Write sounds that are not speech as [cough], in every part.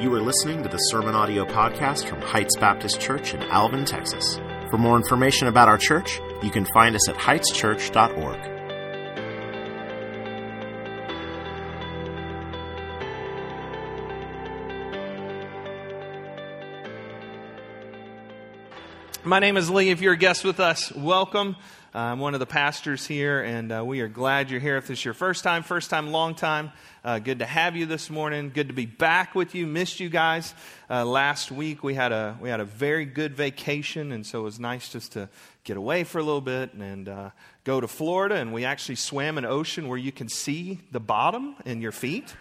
You are listening to the Sermon Audio Podcast from Heights Baptist Church in Alvin, Texas. For more information about our church, you can find us at heightschurch.org. My name is Lee. If you're a guest with us, welcome. Uh, I'm one of the pastors here, and uh, we are glad you're here. If this is your first time, first time, long time, uh, good to have you this morning. Good to be back with you. Missed you guys. Uh, last week we had a we had a very good vacation, and so it was nice just to get away for a little bit and uh, go to Florida. And we actually swam an ocean where you can see the bottom in your feet.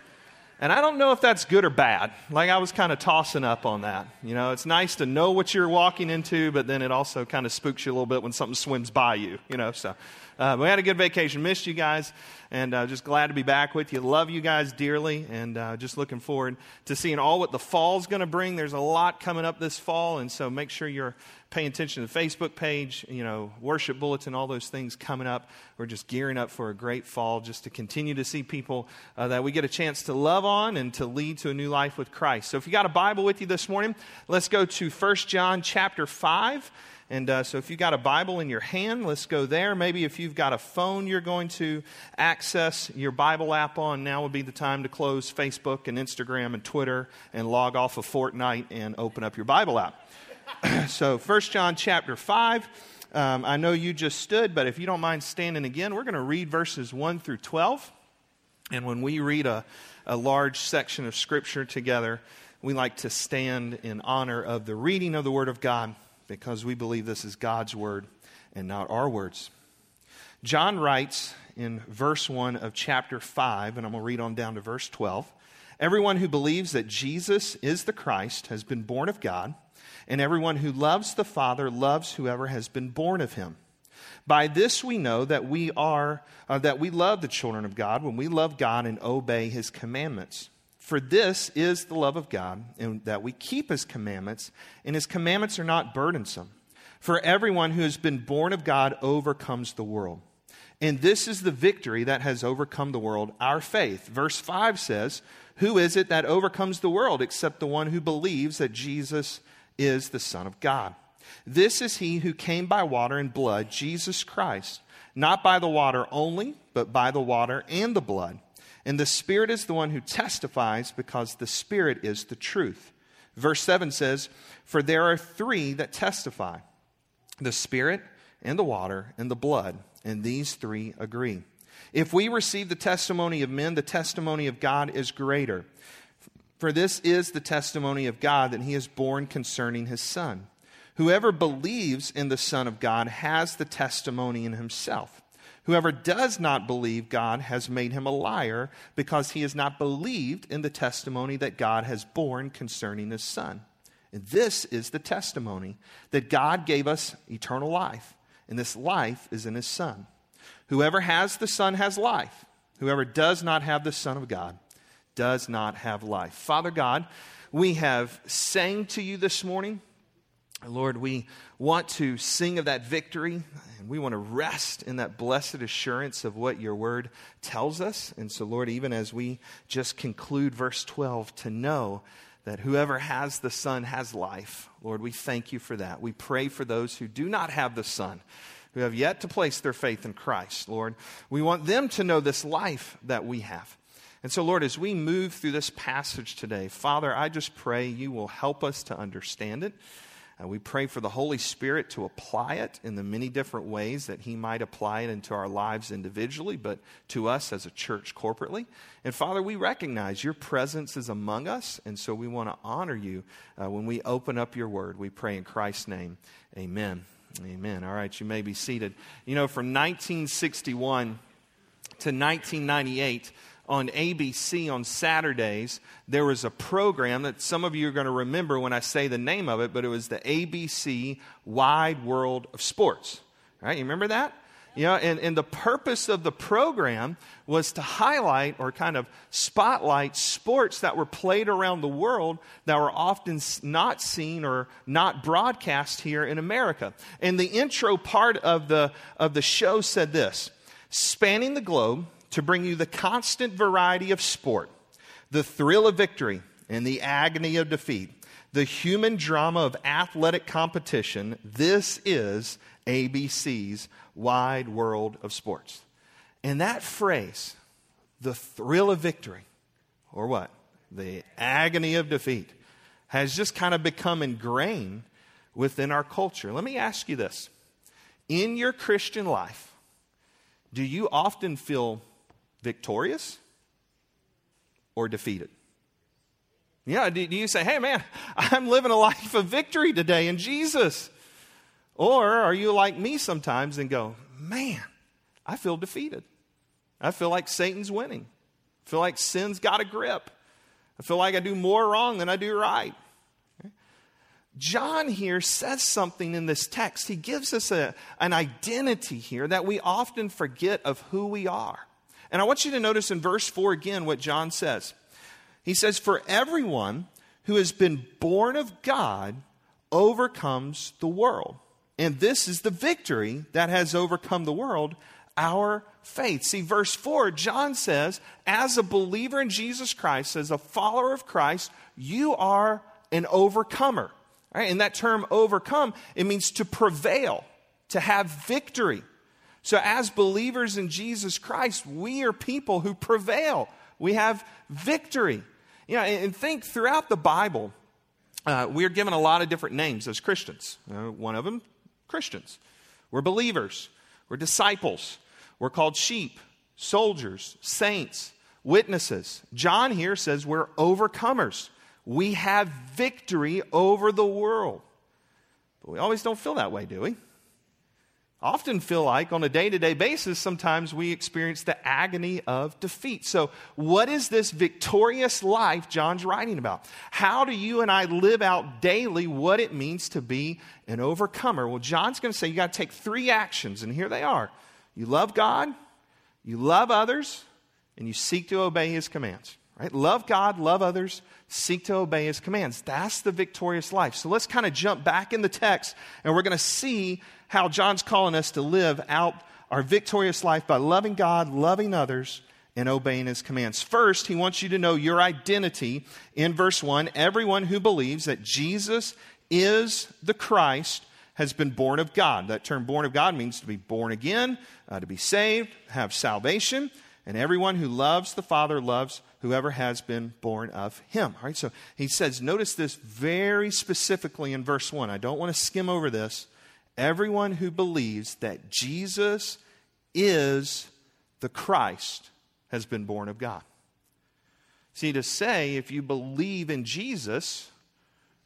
And I don't know if that's good or bad. Like I was kind of tossing up on that. You know, it's nice to know what you're walking into, but then it also kind of spooks you a little bit when something swims by you, you know. So uh, we had a good vacation. Missed you guys, and uh, just glad to be back with you. Love you guys dearly, and uh, just looking forward to seeing all what the fall's going to bring. There's a lot coming up this fall, and so make sure you're paying attention to the Facebook page, you know, worship bulletin, all those things coming up. We're just gearing up for a great fall just to continue to see people uh, that we get a chance to love on and to lead to a new life with Christ. So if you got a Bible with you this morning, let's go to 1 John chapter 5. And uh, so, if you've got a Bible in your hand, let's go there. Maybe if you've got a phone you're going to access your Bible app on, now would be the time to close Facebook and Instagram and Twitter and log off of Fortnite and open up your Bible app. [clears throat] so 1 John chapter 5. Um, I know you just stood, but if you don't mind standing again, we're going to read verses 1 through 12. And when we read a, a large section of Scripture together, we like to stand in honor of the reading of the Word of God because we believe this is God's Word and not our words. John writes in verse 1 of chapter 5, and I'm going to read on down to verse 12. Everyone who believes that Jesus is the Christ has been born of God and everyone who loves the Father loves whoever has been born of him. By this we know that we are uh, that we love the children of God when we love God and obey his commandments. For this is the love of God, and that we keep his commandments, and his commandments are not burdensome. For everyone who has been born of God overcomes the world. And this is the victory that has overcome the world, our faith. Verse 5 says, Who is it that overcomes the world except the one who believes that Jesus is the Son of God. This is he who came by water and blood, Jesus Christ, not by the water only, but by the water and the blood. And the Spirit is the one who testifies because the Spirit is the truth. Verse 7 says, For there are three that testify the Spirit and the water and the blood, and these three agree. If we receive the testimony of men, the testimony of God is greater. For this is the testimony of God that he is born concerning his Son. Whoever believes in the Son of God has the testimony in himself. Whoever does not believe God has made him a liar because he has not believed in the testimony that God has borne concerning his Son. And this is the testimony that God gave us eternal life, and this life is in his Son. Whoever has the Son has life. Whoever does not have the Son of God does not have life. Father God, we have sang to you this morning. Lord, we want to sing of that victory, and we want to rest in that blessed assurance of what your word tells us. And so, Lord, even as we just conclude verse 12, to know that whoever has the Son has life, Lord, we thank you for that. We pray for those who do not have the Son, who have yet to place their faith in Christ, Lord. We want them to know this life that we have. And so, Lord, as we move through this passage today, Father, I just pray you will help us to understand it. And we pray for the Holy Spirit to apply it in the many different ways that He might apply it into our lives individually, but to us as a church corporately. And Father, we recognize your presence is among us, and so we want to honor you uh, when we open up your word. We pray in Christ's name. Amen. Amen. All right, you may be seated. You know, from 1961 to 1998, on ABC on Saturdays, there was a program that some of you are going to remember when I say the name of it, but it was the ABC Wide World of Sports. Right? You remember that? You know, and, and the purpose of the program was to highlight or kind of spotlight sports that were played around the world that were often not seen or not broadcast here in America. And the intro part of the, of the show said this Spanning the globe, to bring you the constant variety of sport, the thrill of victory, and the agony of defeat. The human drama of athletic competition. This is ABC's wide world of sports. And that phrase, the thrill of victory, or what? The agony of defeat, has just kind of become ingrained within our culture. Let me ask you this In your Christian life, do you often feel victorious or defeated? Yeah, do, you say, hey man, I'm living a life of victory today in Jesus? Or are you like me sometimes and go, man, I feel defeated. I feel like Satan's winning. I feel like sin's got a grip. I feel like I do more wrong than I do right. John here says something in this text. He gives us a, an identity here that we often forget of who we are. And I want you to notice in verse 4 again what John says. He says, For everyone who has been born of God overcomes the world. And this is the victory that has overcome the world, our faith. See, verse 4, John says, as a believer in Jesus Christ, as a follower of Christ, you are an overcomer. Right? And that term overcome, it means to prevail, to have victory. So, as believers in Jesus Christ, we are people who prevail. We have victory. You know, and think throughout the Bible, uh, we're given a lot of different names as Christians. Uh, one of them, Christians. We're believers. We're disciples. We're called sheep, soldiers, saints, witnesses. John here says we're overcomers. We have victory over the world. But we always don't feel that way, do we? Often feel like on a day to day basis, sometimes we experience the agony of defeat. So, what is this victorious life John's writing about? How do you and I live out daily what it means to be an overcomer? Well, John's going to say you got to take three actions, and here they are you love God, you love others, and you seek to obey his commands. Right? Love God, love others, seek to obey his commands. That's the victorious life. So let's kind of jump back in the text and we're going to see how John's calling us to live out our victorious life by loving God, loving others, and obeying his commands. First, he wants you to know your identity in verse 1. Everyone who believes that Jesus is the Christ has been born of God. That term born of God means to be born again, uh, to be saved, have salvation. And everyone who loves the Father loves whoever has been born of him. All right, so he says, notice this very specifically in verse 1. I don't want to skim over this. Everyone who believes that Jesus is the Christ has been born of God. See, to say if you believe in Jesus,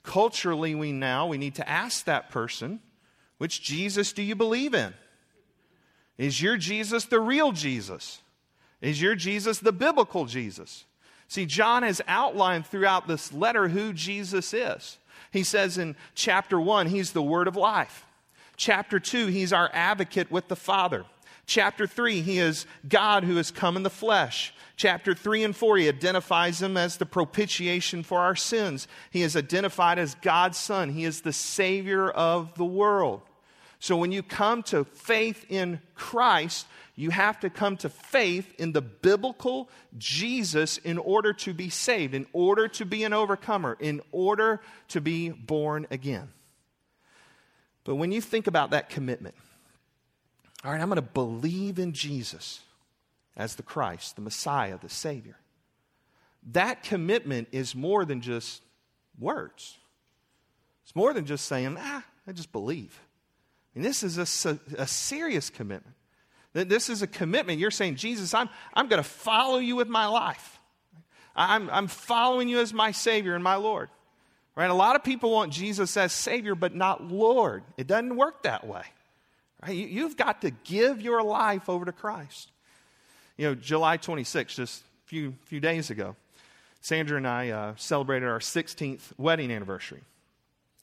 Culturally, we now we need to ask that person, which Jesus do you believe in? Is your Jesus the real Jesus? Is your Jesus the biblical Jesus? See, John has outlined throughout this letter who Jesus is. He says in chapter 1, he's the word of life. Chapter 2, he's our advocate with the Father. Chapter 3, he is God who has come in the flesh. Chapter 3 and 4, he identifies him as the propitiation for our sins. He is identified as God's Son. He is the Savior of the world. So when you come to faith in Christ, you have to come to faith in the biblical Jesus in order to be saved, in order to be an overcomer, in order to be born again. But when you think about that commitment, all right, I'm going to believe in Jesus as the Christ, the Messiah, the Savior. That commitment is more than just words. It's more than just saying, ah, I just believe. Mean, this is a, a serious commitment. This is a commitment. You're saying, Jesus, I'm, I'm going to follow you with my life. I'm, I'm following you as my Savior and my Lord. Right? A lot of people want Jesus as Savior, but not Lord. It doesn't work that way. Right? You, you've got to give your life over to Christ. You know, July 26th, just a few, few days ago, Sandra and I uh, celebrated our 16th wedding anniversary.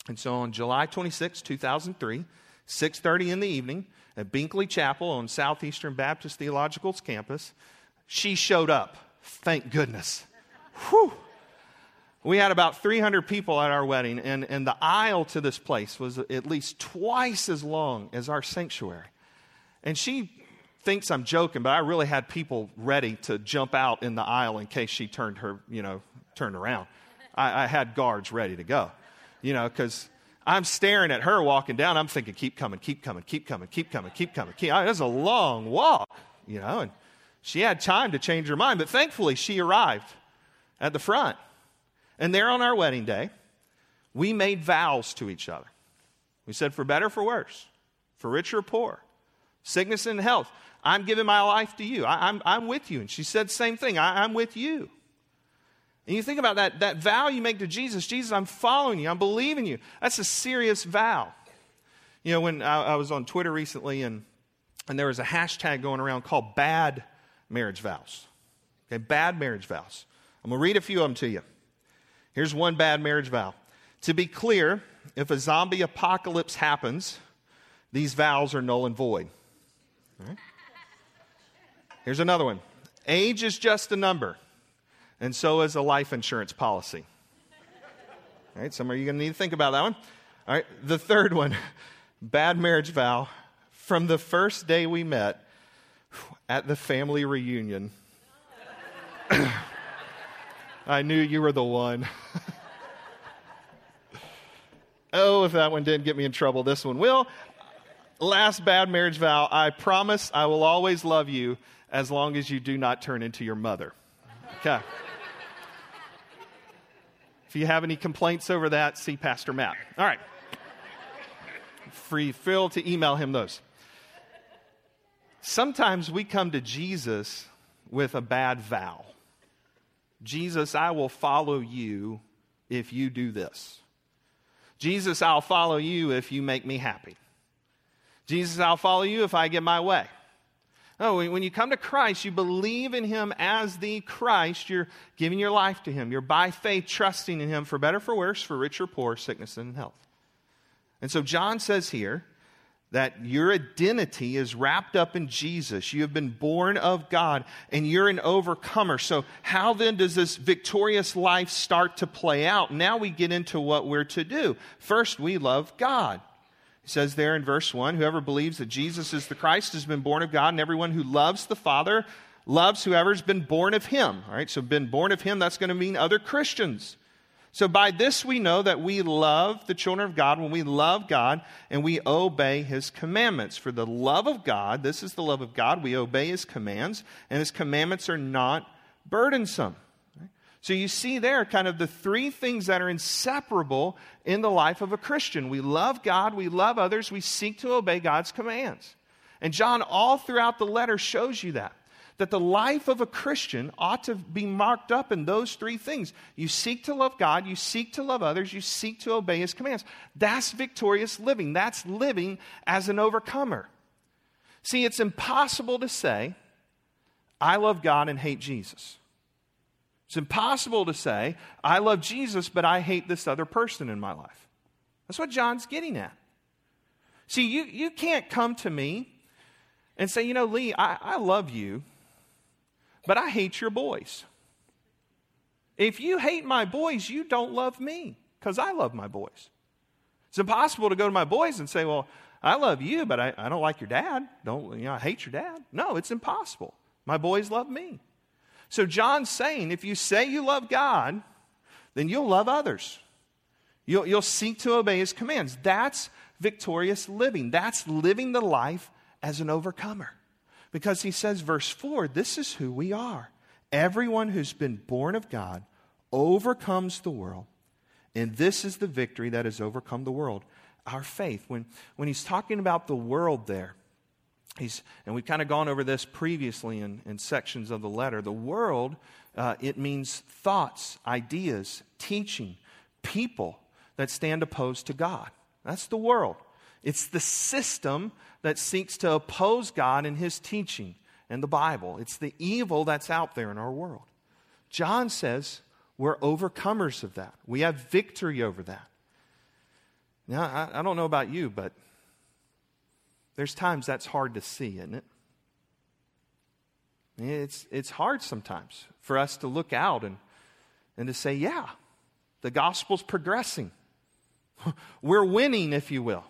And so on July 26, 2003, 6.30 in the evening at Binkley Chapel on Southeastern Baptist Theological's campus, she showed up. Thank goodness. Whew. We had about 300 people at our wedding, and, and the aisle to this place was at least twice as long as our sanctuary. And she thinks I'm joking, but I really had people ready to jump out in the aisle in case she turned her, you know, turned around. I, I had guards ready to go, you know, because I'm staring at her walking down. I'm thinking, keep coming, keep coming, keep coming, keep coming, keep coming. Keep, I, it was a long walk, you know, and she had time to change her mind. But thankfully, she arrived at the front. And there on our wedding day, we made vows to each other. We said, for better, for worse, for rich or poor, sickness and health. I'm giving my life to you. I, am I'm, I'm with you. And she said same thing I, I'm with you. And you think about that, that vow you make to Jesus Jesus, I'm following you, I'm believing you. That's a serious vow. You know, when I, I was on Twitter recently and, and there was a hashtag going around called bad marriage vows. Okay, bad marriage vows. I'm going to read a few of them to you. Here's one bad marriage vow. To be clear, if a zombie apocalypse happens, these vows are null and void. Here's another one age is just a number, and so is a life insurance policy. All right, some of you are going to need to think about that one. All right, the third one [laughs] bad marriage vow. From the first day we met at the family reunion, [clears throat] I knew you were the one. [laughs] oh, if that one didn't get me in trouble, this one will. Last bad marriage vow I promise I will always love you as long as you do not turn into your mother. Okay. if you have any complaints over that, see Pastor Matt. All right. Free Phil to email him those. Sometimes we come to Jesus with a bad vow. Jesus, I will follow you if you do this. Jesus, I'll follow you if you make me happy. Jesus, I'll follow you if I get my way. Oh, no, when you come to Christ, you believe in Him as the Christ. You're giving your life to Him. You're by faith trusting in Him for better, for worse, for rich or poor, sickness and health. And so John says here that your identity is wrapped up in Jesus. You have been born of God and you're an overcomer. So, how then does this victorious life start to play out? Now we get into what we're to do. First, we love God. He says there in verse 1 Whoever believes that Jesus is the Christ has been born of God, and everyone who loves the Father loves whoever's been born of him. All right, so been born of him, that's going to mean other Christians. So by this we know that we love the children of God when we love God and we obey his commandments. For the love of God, this is the love of God, we obey his commands, and his commandments are not burdensome. So you see there kind of the three things that are inseparable in the life of a Christian. We love God, we love others, we seek to obey God's commands. And John, all throughout the letter, shows you that. That the life of a Christian ought to be marked up in those three things. You seek to love God, you seek to love others, you seek to obey His commands. That's victorious living. That's living as an overcomer. See, it's impossible to say, I love God and hate Jesus. It's impossible to say, I love Jesus, but I hate this other person in my life. That's what John's getting at. See, you, you can't come to me and say, you know, Lee, I, I love you, but I hate your boys. If you hate my boys, you don't love me because I love my boys. It's impossible to go to my boys and say, well, I love you, but I, I don't like your dad. Don't, you know, I hate your dad. No, it's impossible. My boys love me. So John's saying if you say you love God, then you'll love others. You'll, you'll seek to obey his commands. That's victorious living. That's living the life as an overcomer. Because he says, verse 4, this is who we are. Everyone who's been born of God overcomes the world. And this is the victory that has overcome the world our faith. When, when he's talking about the world there, He's, and we've kind of gone over this previously in, in sections of the letter. The world, uh, it means thoughts, ideas, teaching, people that stand opposed to God. That's the world. It's the system that seeks to oppose God and his teaching and the Bible. It's the evil that's out there in our world. John says we're overcomers of that, we have victory over that. Now, I, I don't know about you, but there's times that's hard to see, isn't it? It's, it's hard sometimes for us to look out and, and to say, yeah, the gospel's progressing. [laughs] We're winning, if you will.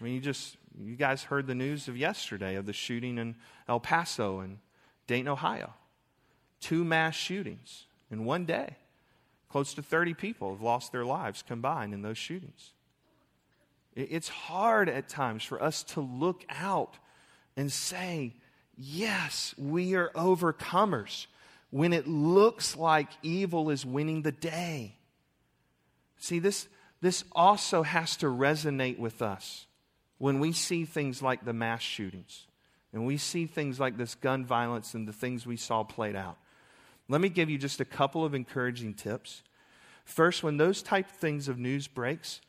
I mean, you just, you guys heard the news of yesterday of the shooting in El Paso and Dayton, Ohio. Two mass shootings in one day. Close to 30 people have lost their lives combined in those shootings. It's hard at times for us to look out and say, yes, we are overcomers when it looks like evil is winning the day. See, this, this also has to resonate with us when we see things like the mass shootings and we see things like this gun violence and the things we saw played out. Let me give you just a couple of encouraging tips. First, when those type of things of news breaks,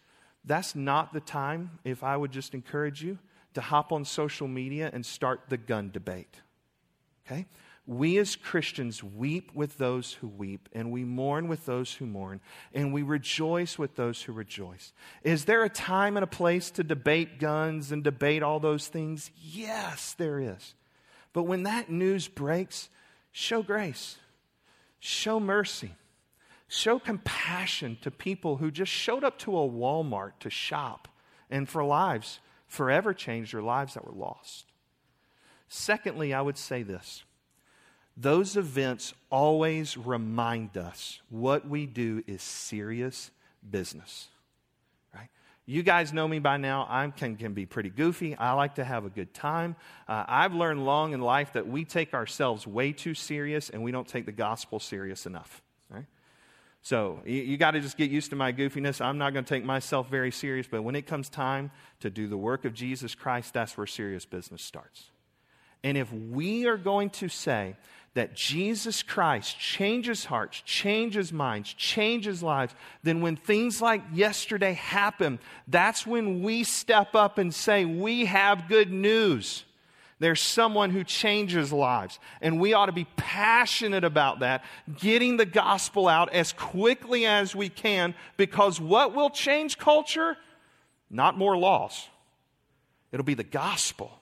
that's not the time, if I would just encourage you, to hop on social media and start the gun debate. Okay? We as Christians weep with those who weep, and we mourn with those who mourn, and we rejoice with those who rejoice. Is there a time and a place to debate guns and debate all those things? Yes, there is. But when that news breaks, show grace, show mercy, show compassion to people who just showed up to a Walmart to shop and for lives forever changed their lives that were lost. Secondly, I would say this those events always remind us what we do is serious business. Right? You guys know me by now. I can, can be pretty goofy. I like to have a good time. Uh, I've learned long in life that we take ourselves way too serious and we don't take the gospel serious enough. Right? So you, you got to just get used to my goofiness. I'm not going to take myself very serious, but when it comes time to do the work of Jesus Christ, that's where serious business starts. And if we are going to say that Jesus Christ changes hearts, changes minds, changes lives, then when things like yesterday happen, that's when we step up and say, We have good news. There's someone who changes lives. And we ought to be passionate about that, getting the gospel out as quickly as we can, because what will change culture? Not more laws, it'll be the gospel.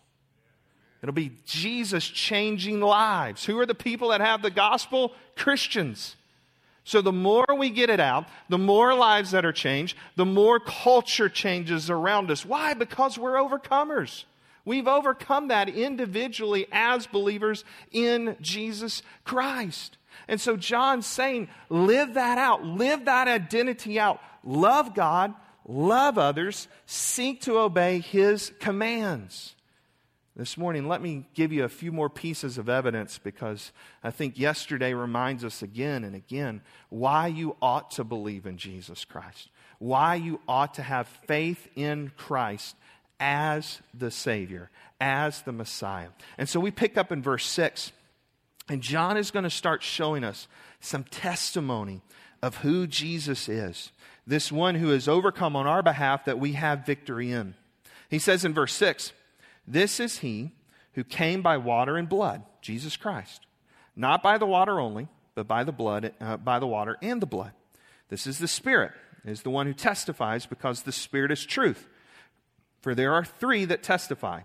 It'll be Jesus changing lives. Who are the people that have the gospel? Christians. So the more we get it out, the more lives that are changed, the more culture changes around us. Why? Because we're overcomers. We've overcome that individually as believers in Jesus Christ. And so John's saying, live that out, live that identity out. Love God, love others, seek to obey his commands. This morning, let me give you a few more pieces of evidence because I think yesterday reminds us again and again why you ought to believe in Jesus Christ, why you ought to have faith in Christ as the Savior, as the Messiah. And so we pick up in verse 6, and John is going to start showing us some testimony of who Jesus is, this one who has overcome on our behalf that we have victory in. He says in verse 6, this is he who came by water and blood, Jesus Christ. Not by the water only, but by the blood, uh, by the water and the blood. This is the Spirit, is the one who testifies because the Spirit is truth. For there are three that testify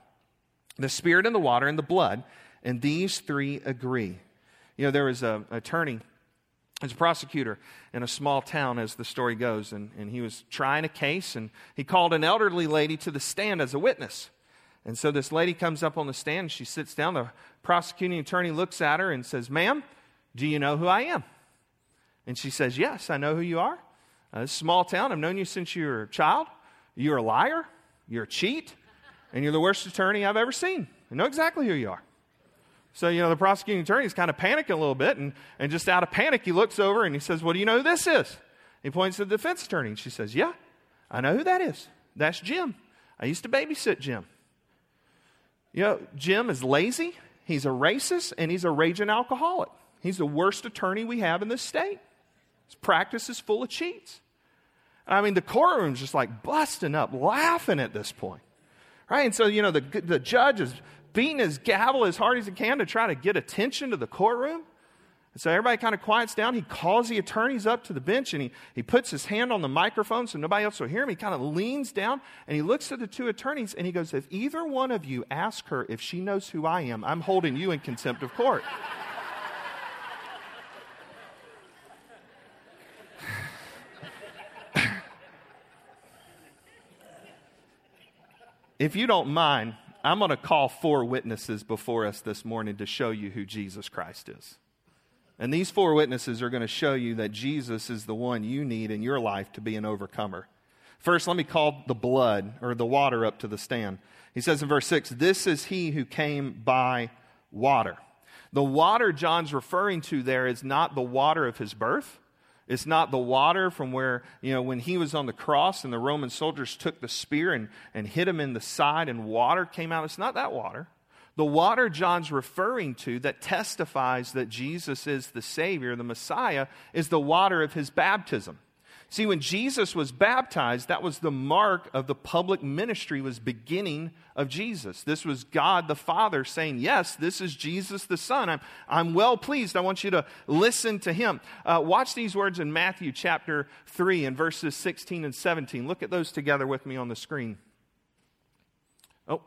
the Spirit and the water and the blood, and these three agree. You know, there was an attorney, as a prosecutor in a small town, as the story goes, and, and he was trying a case, and he called an elderly lady to the stand as a witness. And so this lady comes up on the stand, she sits down. The prosecuting attorney looks at her and says, Ma'am, do you know who I am? And she says, Yes, I know who you are. Uh, this small town, I've known you since you were a child. You're a liar, you're a cheat, and you're the worst attorney I've ever seen. I know exactly who you are. So, you know, the prosecuting attorney is kind of panicking a little bit, and, and just out of panic, he looks over and he says, Well, do you know who this is? He points to the defense attorney, and she says, Yeah, I know who that is. That's Jim. I used to babysit Jim. You know, Jim is lazy, he's a racist, and he's a raging alcoholic. He's the worst attorney we have in this state. His practice is full of cheats. I mean, the courtroom's just like busting up, laughing at this point. Right? And so, you know, the, the judge is beating his gavel as hard as he can to try to get attention to the courtroom. And so everybody kind of quiets down. He calls the attorneys up to the bench and he, he puts his hand on the microphone so nobody else will hear him. He kind of leans down and he looks at the two attorneys and he goes, If either one of you ask her if she knows who I am, I'm holding you in contempt of court. [sighs] if you don't mind, I'm going to call four witnesses before us this morning to show you who Jesus Christ is. And these four witnesses are going to show you that Jesus is the one you need in your life to be an overcomer. First, let me call the blood or the water up to the stand. He says in verse 6 This is he who came by water. The water John's referring to there is not the water of his birth. It's not the water from where, you know, when he was on the cross and the Roman soldiers took the spear and, and hit him in the side and water came out. It's not that water. The water John's referring to that testifies that Jesus is the Savior, the Messiah, is the water of his baptism. See, when Jesus was baptized, that was the mark of the public ministry was beginning of Jesus. This was God the Father saying, yes, this is Jesus the Son. I'm, I'm well pleased. I want you to listen to him. Uh, watch these words in Matthew chapter 3 and verses 16 and 17. Look at those together with me on the screen. Oh,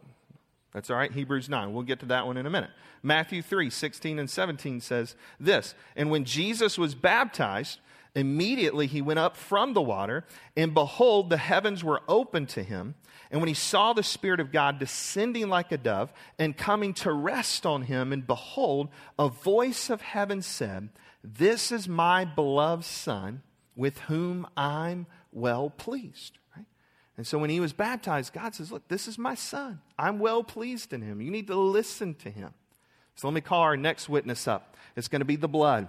that's all right. Hebrews 9. We'll get to that one in a minute. Matthew 3, 16 and 17 says this And when Jesus was baptized, immediately he went up from the water, and behold, the heavens were opened to him. And when he saw the Spirit of God descending like a dove and coming to rest on him, and behold, a voice of heaven said, This is my beloved Son, with whom I'm well pleased. And so when he was baptized, God says, Look, this is my son. I'm well pleased in him. You need to listen to him. So let me call our next witness up. It's going to be the blood.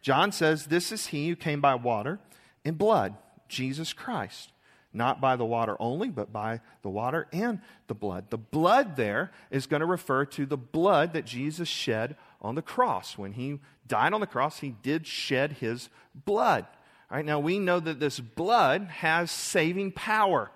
John says, This is he who came by water and blood, Jesus Christ. Not by the water only, but by the water and the blood. The blood there is going to refer to the blood that Jesus shed on the cross. When he died on the cross, he did shed his blood. All right, now we know that this blood has saving power.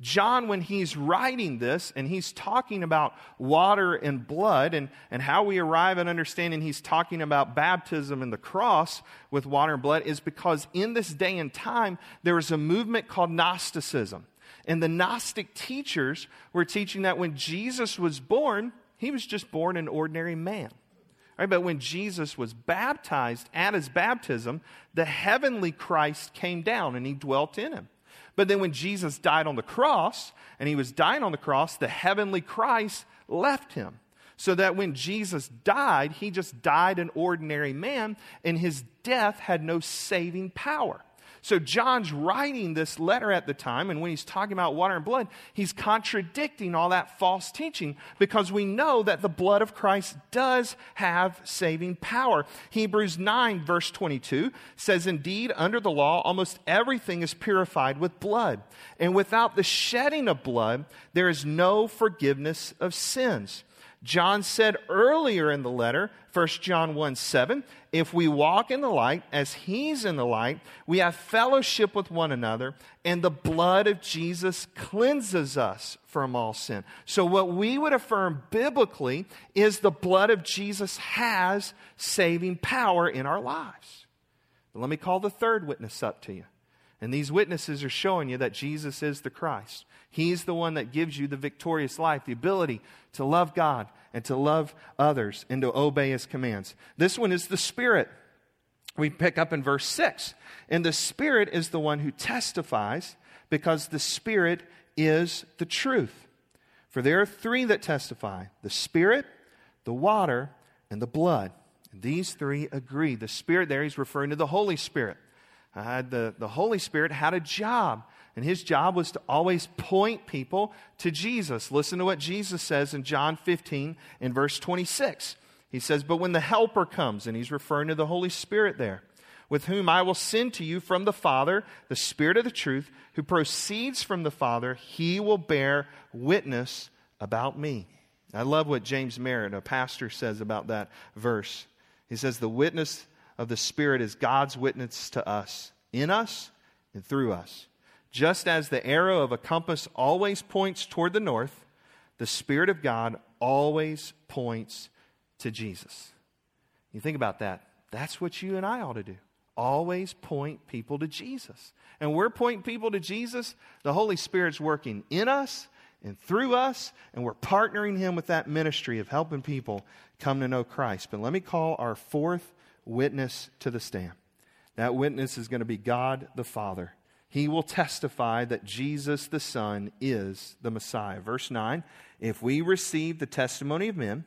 John, when he's writing this and he's talking about water and blood and, and how we arrive at understanding he's talking about baptism and the cross with water and blood, is because in this day and time, there was a movement called Gnosticism. And the Gnostic teachers were teaching that when Jesus was born, he was just born an ordinary man. Right, but when Jesus was baptized at his baptism, the heavenly Christ came down and he dwelt in him. But then when Jesus died on the cross, and he was dying on the cross, the heavenly Christ left him. So that when Jesus died, he just died an ordinary man, and his death had no saving power. So John's writing this letter at the time, and when he's talking about water and blood, he's contradicting all that false teaching because we know that the blood of Christ does have saving power. Hebrews 9, verse 22 says, Indeed, under the law, almost everything is purified with blood, and without the shedding of blood, there is no forgiveness of sins. John said earlier in the letter, 1 John 1 7, if we walk in the light as he's in the light, we have fellowship with one another, and the blood of Jesus cleanses us from all sin. So, what we would affirm biblically is the blood of Jesus has saving power in our lives. But let me call the third witness up to you. And these witnesses are showing you that Jesus is the Christ. He's the one that gives you the victorious life, the ability to love God and to love others and to obey his commands. This one is the Spirit. We pick up in verse 6. And the Spirit is the one who testifies because the Spirit is the truth. For there are three that testify the Spirit, the water, and the blood. And these three agree. The Spirit there, he's referring to the Holy Spirit. Uh, the, the Holy Spirit had a job, and his job was to always point people to Jesus. Listen to what Jesus says in John 15 in verse 26. He says, But when the Helper comes, and he's referring to the Holy Spirit there, with whom I will send to you from the Father, the Spirit of the truth, who proceeds from the Father, he will bear witness about me. I love what James Merritt, a pastor, says about that verse. He says, The witness of the Spirit is God's witness to us, in us and through us. Just as the arrow of a compass always points toward the north, the Spirit of God always points to Jesus. You think about that. That's what you and I ought to do. Always point people to Jesus. And we're pointing people to Jesus. The Holy Spirit's working in us and through us, and we're partnering Him with that ministry of helping people come to know Christ. But let me call our fourth witness to the stand. That witness is going to be God the Father. He will testify that Jesus the Son is the Messiah. Verse 9 If we receive the testimony of men,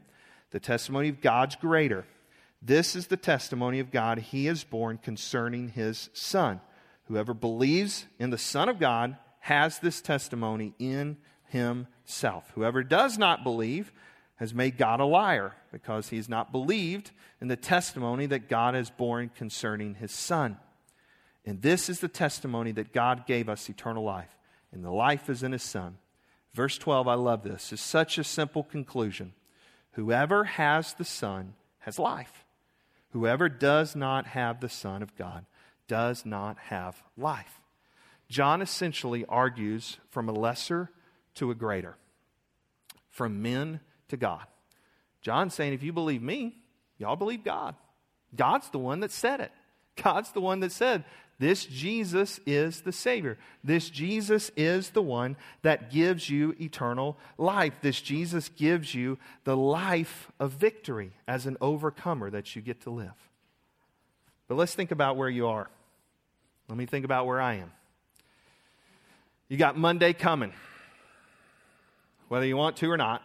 the testimony of God's greater. This is the testimony of God he has borne concerning his Son. Whoever believes in the Son of God has this testimony in himself. Whoever does not believe has made God a liar because he has not believed in the testimony that God has borne concerning his Son. And this is the testimony that God gave us eternal life, and the life is in his Son. Verse 12, I love this, is such a simple conclusion. Whoever has the Son has life. Whoever does not have the Son of God does not have life. John essentially argues from a lesser to a greater, from men to God. John's saying, if you believe me, y'all believe God. God's the one that said it. God's the one that said, this Jesus is the Savior. This Jesus is the one that gives you eternal life. This Jesus gives you the life of victory as an overcomer that you get to live. But let's think about where you are. Let me think about where I am. You got Monday coming, whether you want to or not.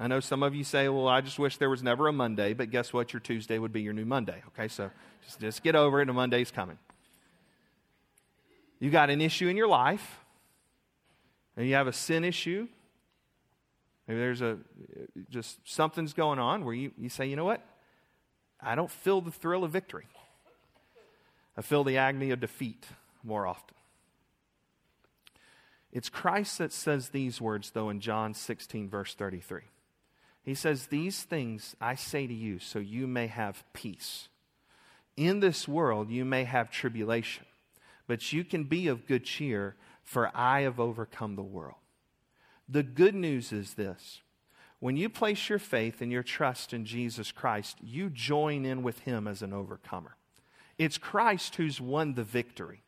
I know some of you say, well, I just wish there was never a Monday, but guess what? Your Tuesday would be your new Monday. Okay, so just, just get over it, and Monday's coming. You got an issue in your life, and you have a sin issue. Maybe there's a just something's going on where you, you say, you know what? I don't feel the thrill of victory. I feel the agony of defeat more often. It's Christ that says these words, though, in John 16, verse 33. He says, These things I say to you so you may have peace. In this world you may have tribulation, but you can be of good cheer, for I have overcome the world. The good news is this when you place your faith and your trust in Jesus Christ, you join in with him as an overcomer. It's Christ who's won the victory.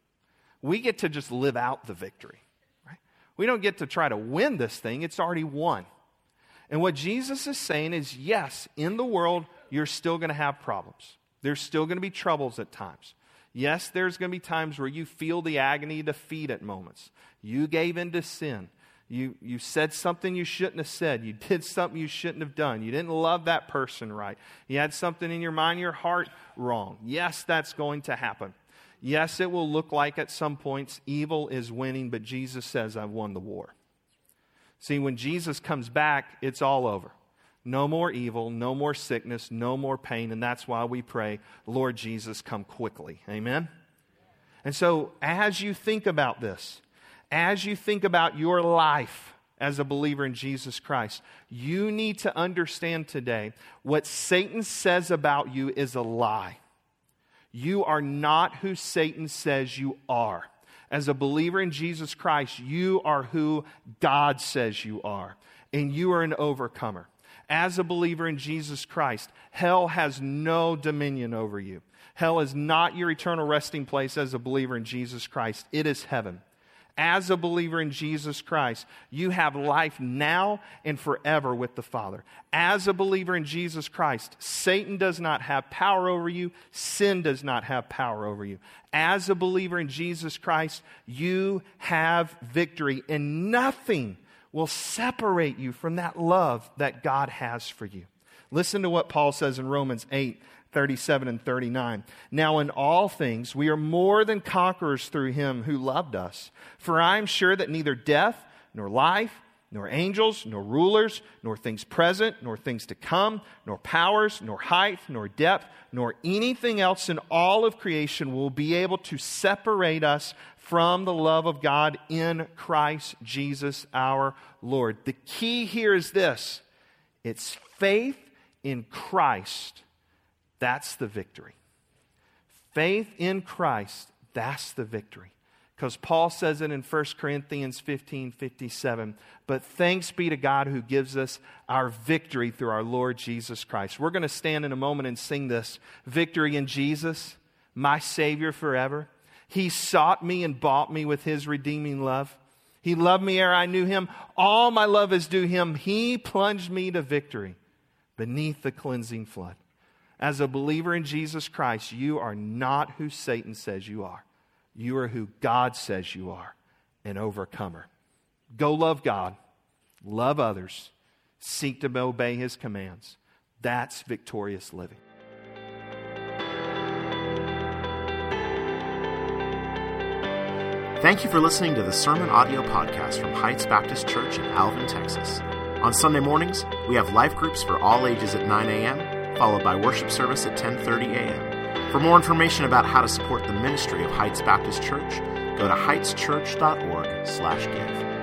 We get to just live out the victory. Right? We don't get to try to win this thing, it's already won. And what Jesus is saying is yes, in the world, you're still going to have problems. There's still going to be troubles at times. Yes, there's going to be times where you feel the agony defeat at moments. You gave in to sin. You, you said something you shouldn't have said. You did something you shouldn't have done. You didn't love that person right. You had something in your mind, your heart wrong. Yes, that's going to happen. Yes, it will look like at some points evil is winning, but Jesus says, I've won the war. See, when Jesus comes back, it's all over. No more evil, no more sickness, no more pain. And that's why we pray, Lord Jesus, come quickly. Amen? And so, as you think about this, as you think about your life as a believer in Jesus Christ, you need to understand today what Satan says about you is a lie. You are not who Satan says you are. As a believer in Jesus Christ, you are who God says you are, and you are an overcomer as a believer in Jesus Christ, hell has no dominion over you. Hell is not your eternal resting place as a believer in Jesus Christ, it is heaven. As a believer in Jesus Christ, you have life now and forever with the Father. As a believer in Jesus Christ, Satan does not have power over you, sin does not have power over you. As a believer in Jesus Christ, you have victory, and nothing will separate you from that love that God has for you. Listen to what Paul says in Romans 8 37 and 39. Now, in all things, we are more than conquerors through him who loved us. For I am sure that neither death, nor life, nor angels, nor rulers, nor things present, nor things to come, nor powers, nor height, nor depth, nor anything else in all of creation will be able to separate us from the love of God in Christ Jesus our Lord. The key here is this it's faith in Christ. That's the victory. Faith in Christ, that's the victory. Because Paul says it in 1 Corinthians 15 57. But thanks be to God who gives us our victory through our Lord Jesus Christ. We're going to stand in a moment and sing this Victory in Jesus, my Savior forever. He sought me and bought me with his redeeming love. He loved me ere I knew him. All my love is due him. He plunged me to victory beneath the cleansing flood. As a believer in Jesus Christ, you are not who Satan says you are. You are who God says you are an overcomer. Go love God, love others, seek to obey his commands. That's victorious living. Thank you for listening to the Sermon Audio Podcast from Heights Baptist Church in Alvin, Texas. On Sunday mornings, we have life groups for all ages at 9 a.m., followed by worship service at 10.30 a.m. For more information about how to support the ministry of Heights Baptist Church, go to heightschurch.org/give.